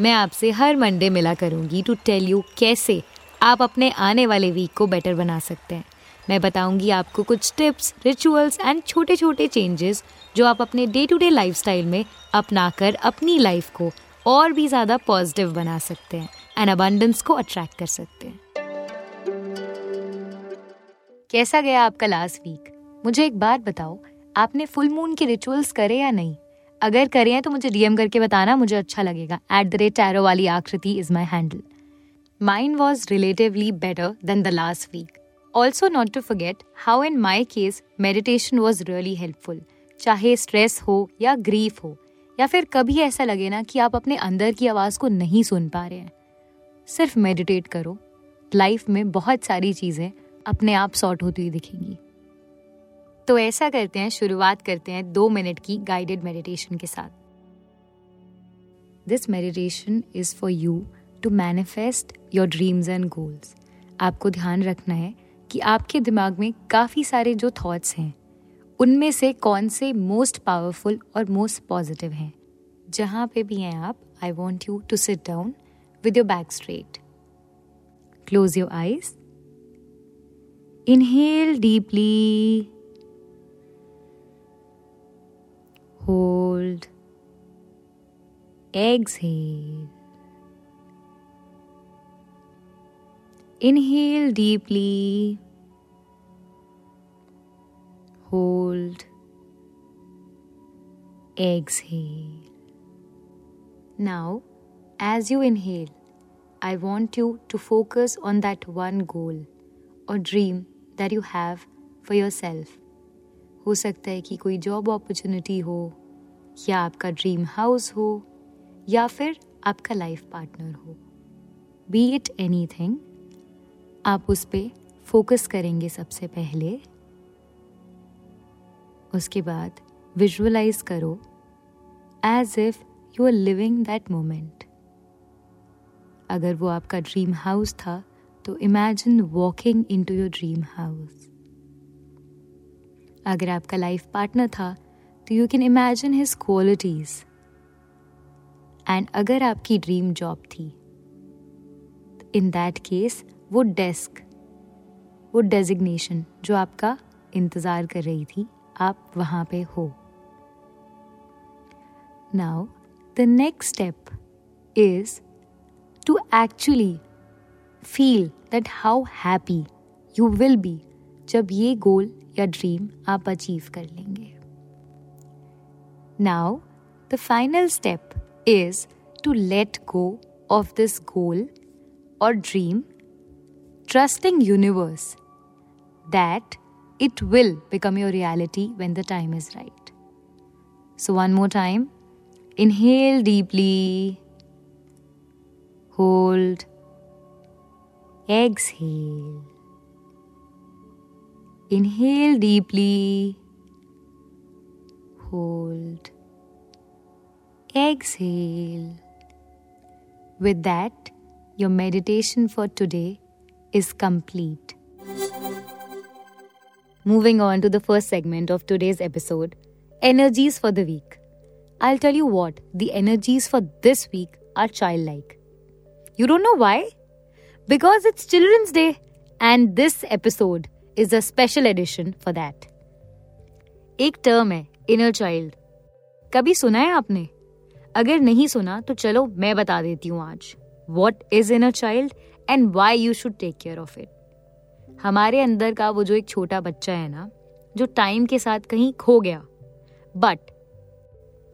मैं आपसे हर मंडे मिला करूँगी टू टेल यू कैसे आप अपने आने वाले वीक को बेटर बना सकते हैं। मैं बताऊँगी आपको कुछ टिप्स रिचुअल्स एंड छोटे छोटे चेंजेस जो आप अपने डे टू डे लाइफ में अपनाकर अपनी लाइफ को और भी ज़्यादा पॉजिटिव बना सकते हैं एंड अबंडेंस को अट्रैक्ट कर सकते हैं। कैसा गया आपका लास्ट वीक मुझे एक बात बताओ, आपने फुल मून के रिचुअल्स करे या नहीं? अगर करे हैं तो मुझे डीएम करके बताना, मुझे अच्छा लगेगा। एट द रेट टैरो वाली Aakriti is my handle mind was relatively better than the last week also not to forget how in my case meditation was really helpful चाहे स्ट्रेस हो या ग्रीफ हो, या फिर कभी ऐसा लगे ना कि आप अपने अंदर की आवाज़ को नहीं सुन पा रहे हैं। सिर्फ़ मेडिटेट करो। लाइफ में बहुत सारी चीज़ें अपने आप सॉर्ट होती हुई दिखेंगी। तो ऐसा करते हैं, शुरुआत करते हैं दो मिनट की गाइडेड मेडिटेशन के साथ। This meditation is for you to manifest your dreams and goals आपको ध्यान रखना है कि आपके दिमाग में काफ़ी सारे जो थॉट्स हैं, उनमें से कौन से मोस्ट पावरफुल और मोस्ट पॉजिटिव हैं। जहाँ पे भी हैं आप I want you to sit down with your back straight close your eyes inhale deeply hold, exhale. Inhale deeply, hold, exhale. Now, as you inhale, I want you to focus on that one goal or dream that you have for yourself. हो सकता है कि कोई job opportunity हो या आपका dream house हो, या फिर आपका लाइफ पार्टनर हो। बी इट एनी थिंग आप उस पर फोकस करेंगे सबसे पहले। उसके बाद विजुअलाइज करो as if you are living that moment अगर वो आपका ड्रीम हाउस था तो imagine walking into your dream house अगर आपका लाइफ पार्टनर था तो you can imagine his qualities and अगर आपकी ड्रीम जॉब थी इन दैट केस वो डेस्क वो डेजिग्नेशन जो आपका इंतज़ार कर रही थी, आप वहाँ पे हो। Now the next step is to actually feel that how happy you will be जब ये गोल या ड्रीम आप अचीव कर लेंगे। Now, the final step is to let go of this goal or dream, trusting universe that it will become your reality when the time is right. So one more time. Inhale deeply. Hold. Exhale. Inhale deeply Hold. Exhale. With that, your meditation for today is complete. Moving on to the first segment of today's episode energies for the week. I'll tell you what, the energies for this week are childlike. You don't know why? Because it's Children's Day, and this episode is a special edition for that एक term है inner child कभी सुना है आपने? अगर नहीं सुना तो चलो मैं बता देती हूँ आज। What is inner child and why you should take care of it हमारे अंदर का वो जो एक छोटा बच्चा है ना, जो टाइम के साथ कहीं खो गया। बट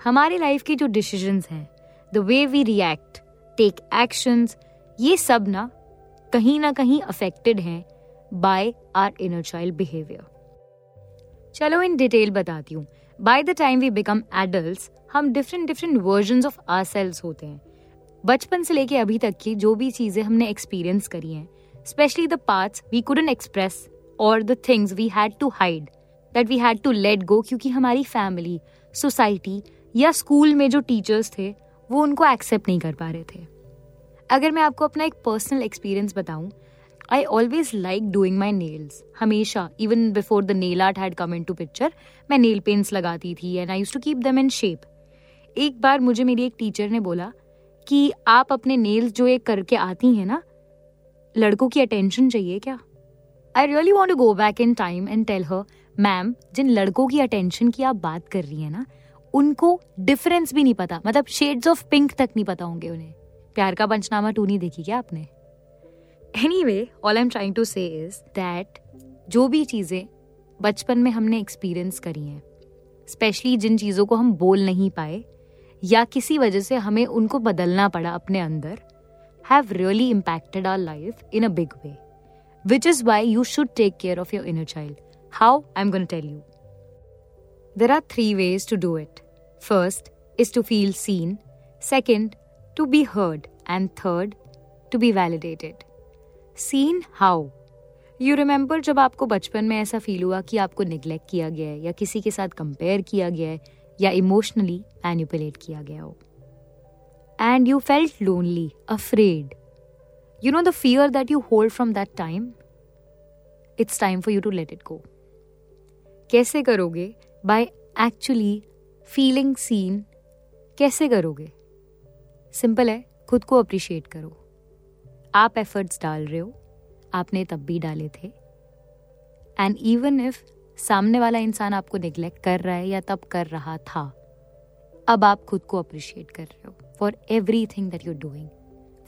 हमारे लाइफ के जो डिसीजंस हैं the way we react take actions ये सब ना कहीं ना कहीं अफेक्टेड हैं by our inner child behaviour चलो इन डिटेल बताती हूँ। By the time we become adult हम different different version of our selves होते हैं। बचपन से लेके अभी तक की जो भी चीज़ें हमने एक्सपीरियंस करी हैं specially the parts we couldn't express और the things we had to hide that we had to let go क्योंकि हमारी फैमिली सोसाइटी या स्कूल में जो टीचर्स थे, वो उनको एक्सेप्ट नहीं कर पा रहे थे। अगर मैं आपको अपना एक पर्सनल एक्सपीरियंस बताऊँ I always like doing my nails हमेशा even before the nail art had come into picture मैं नेल पेंट्स लगाती थी and I use to keep them in shape एक बार मुझे मेरी एक टीचर ने बोला कि आप अपने नेल्स जो एक करके आती हैं ना, लड़कों की अटेंशन चाहिए क्या? I really want to go back in time and tell her ma'am जिन लड़कों की अटेंशन की आप बात कर रही हैं ना, उनको डिफरेंस भी नहीं पता मतलब शेड्स ऑफ़ पिंक तक नहीं पता होंगे उन्हें। प्यार का पंचनामा टू नहीं देखी क्या आपने? Anyway all I am trying to say is that जो भी चीज़ें बचपन में हमने एक्सपीरियंस करी हैं स्पेशली जिन चीज़ों को हम बोल नहीं पाए, या किसी वजह से हमें उनको बदलना पड़ा अपने अंदर have really impacted our life in a big way which is why you should take care of your inner child how I am gonna tell you there are three ways to do it first is to feel seen second to be heard and third to be validated seen how you remember जब आपको बचपन में ऐसा feel हुआ कि आपको neglect किया गया है या किसी के साथ कंपेयर किया गया है या इमोशनली मैन्युपुलेट किया गया हो? And you felt lonely afraid you know the fear that you hold from that time it's time for you to let it go कैसे करोगे? बाय एक्चुअली फीलिंग सीन कैसे करोगे? सिंपल है, खुद को अप्रिशिएट करो। आप एफर्ट्स डाल रहे हो, आपने तब भी डाले थे। एंड इवन इफ़ सामने वाला इंसान आपको निग्लेक्ट कर रहा है या तब कर रहा था, अब आप खुद को अप्रिशिएट कर रहे हो for everything that you're doing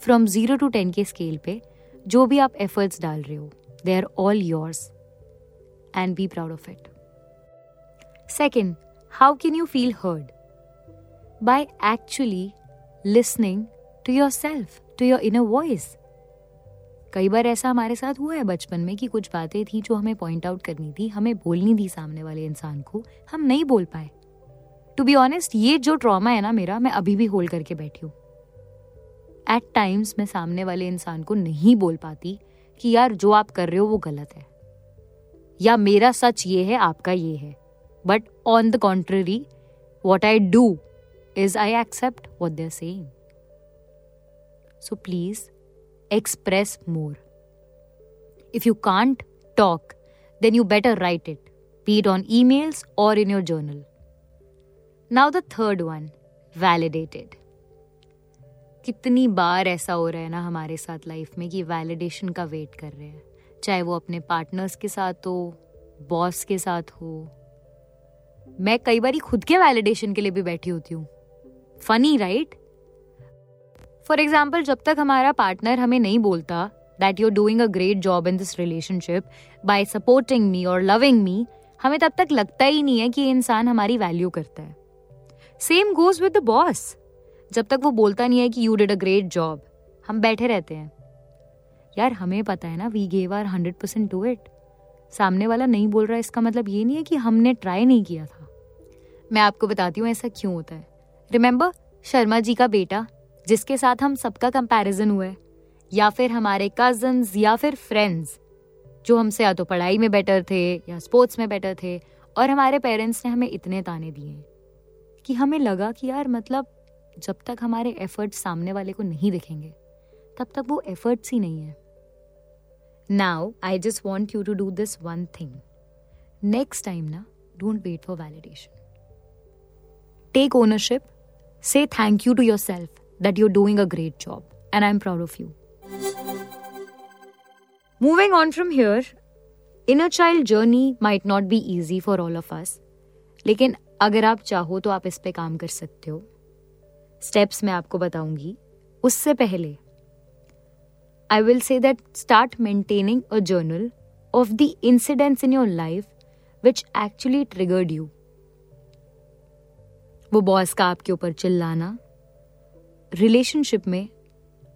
from zero to ten के स्केल पे, जो भी आप एफर्ट्स डाल रहे हो they are all yours and be proud of it second how can you feel heard by actually listening to yourself to your inner voice कई बार ऐसा हमारे साथ हुआ है बचपन में कि कुछ बातें थी जो हमें पॉइंट आउट करनी थी, हमें बोलनी थी सामने वाले इंसान को, हम नहीं बोल पाए। टू बी ऑनेस्ट ये जो ट्रॉमा है ना मेरा, मैं अभी भी होल्ड करके बैठी हूँ। एट टाइम्स मैं सामने वाले इंसान को नहीं बोल पाती कि यार, जो आप कर रहे हो वो गलत है। या मेरा सच ये है, आपका ये है। But on the contrary what I do is I accept what they're saying so please express more. If you can't talk, then you better write it, be it on emails or in your journal. Now, the third one validated. कितनी बार ऐसा हो रहा है ना हमारे साथ life में कि वैलिडेशन का वेट कर रहे हैं चाहे वो अपने पार्टनर्स के साथ हो बॉस के साथ हो मैं कई बार खुद के वैलिडेशन के लिए भी बैठी होती हूँ फनी राइट फॉर एग्ज़ाम्पल जब तक हमारा पार्टनर हमें नहीं बोलता that you you're doing a great job in this relationship by supporting me और लविंग मी हमें तब तक लगता ही नहीं है कि ये इंसान हमारी वैल्यू करता है। Same goes with the boss जब तक वो बोलता नहीं है कि you did a great job हम बैठे रहते हैं। यार, हमें पता है ना we gave our hundred percent to it सामने वाला नहीं बोल रहा, इसका मतलब ये नहीं है कि हमने ट्राई नहीं किया था। मैं आपको बताती हूँ ऐसा क्यों होता है। रिमेंबर शर्मा जी का बेटा जिसके साथ हम सबका कंपैरिजन हुआ है, या फिर हमारे कजन्स या फिर फ्रेंड्स जो हमसे या तो पढ़ाई में बेटर थे, या स्पोर्ट्स में बेटर थे, और हमारे पेरेंट्स ने हमें इतने ताने दिए कि हमें लगा कि यार मतलब जब तक हमारे एफर्ट्स सामने वाले को नहीं दिखेंगे, तब तक वो एफर्ट्स ही नहीं है। Now I just want you to do this one thing next time ना don't wait for validation take ownership say thank you to yourself that you're doing a great job, and I'm proud of you. Moving on from here, inner child journey might not be easy for all of us. लेकिन अगर आप चाहो तो आप इस पे काम कर सकते हो स्टेप्स मैं आपको बताऊँगी उससे पहले I will say that start maintaining a journal of the incidents in your life which actually triggered you वो बॉस का आपके ऊपर चिल्लाना रिलेशनशिप में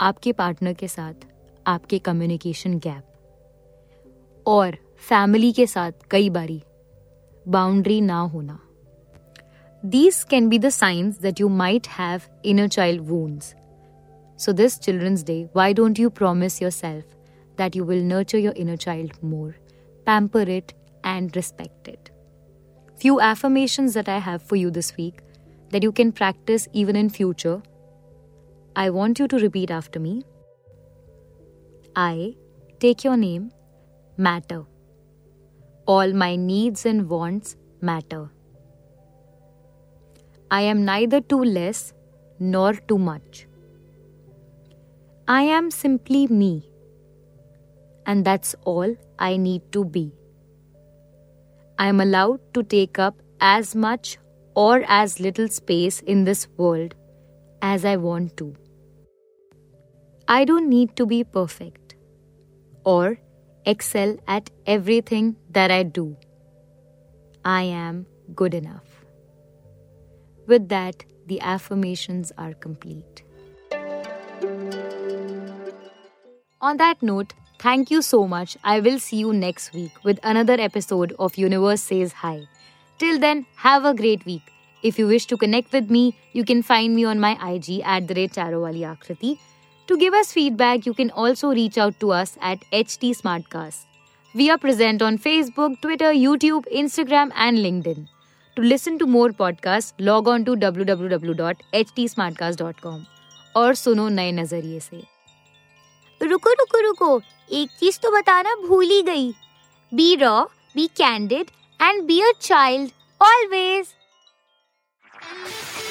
आपके पार्टनर के साथ आपके कम्युनिकेशन गैप और फैमिली के साथ कई बारी बाउंड्री ना होना। These can be the signs that you might have inner child wounds so this children's day why don't you promise yourself that you will nurture your inner child more pamper it and respect it few affirmation that I have for you this week that you can practice even in future I want you to repeat after me. I take your name, matter. All my needs and wants matter. I am neither too less nor too much. I am simply me, and that's all I need to be. I am allowed to take up as much or as little space in this world as I want to. I don't need to be perfect or excel at everything that I do. I am good enough. With that, the affirmations are complete. On that note, thank you so much. I will see you next week with another episode of Universe Says Hi. Till then, have a great week. If you wish to connect with me, you can find me on my IG at the rate. To give us feedback, you can also reach out to us at HT Smartcast. We are present on Facebook, Twitter, YouTube, Instagram, and LinkedIn. To listen to more podcasts, log on to www.htsmartcast.com और सुनो नए नजरिए से रुको रुको रुको एक चीज तो बताना भूल ही गई be raw be candid and be a child always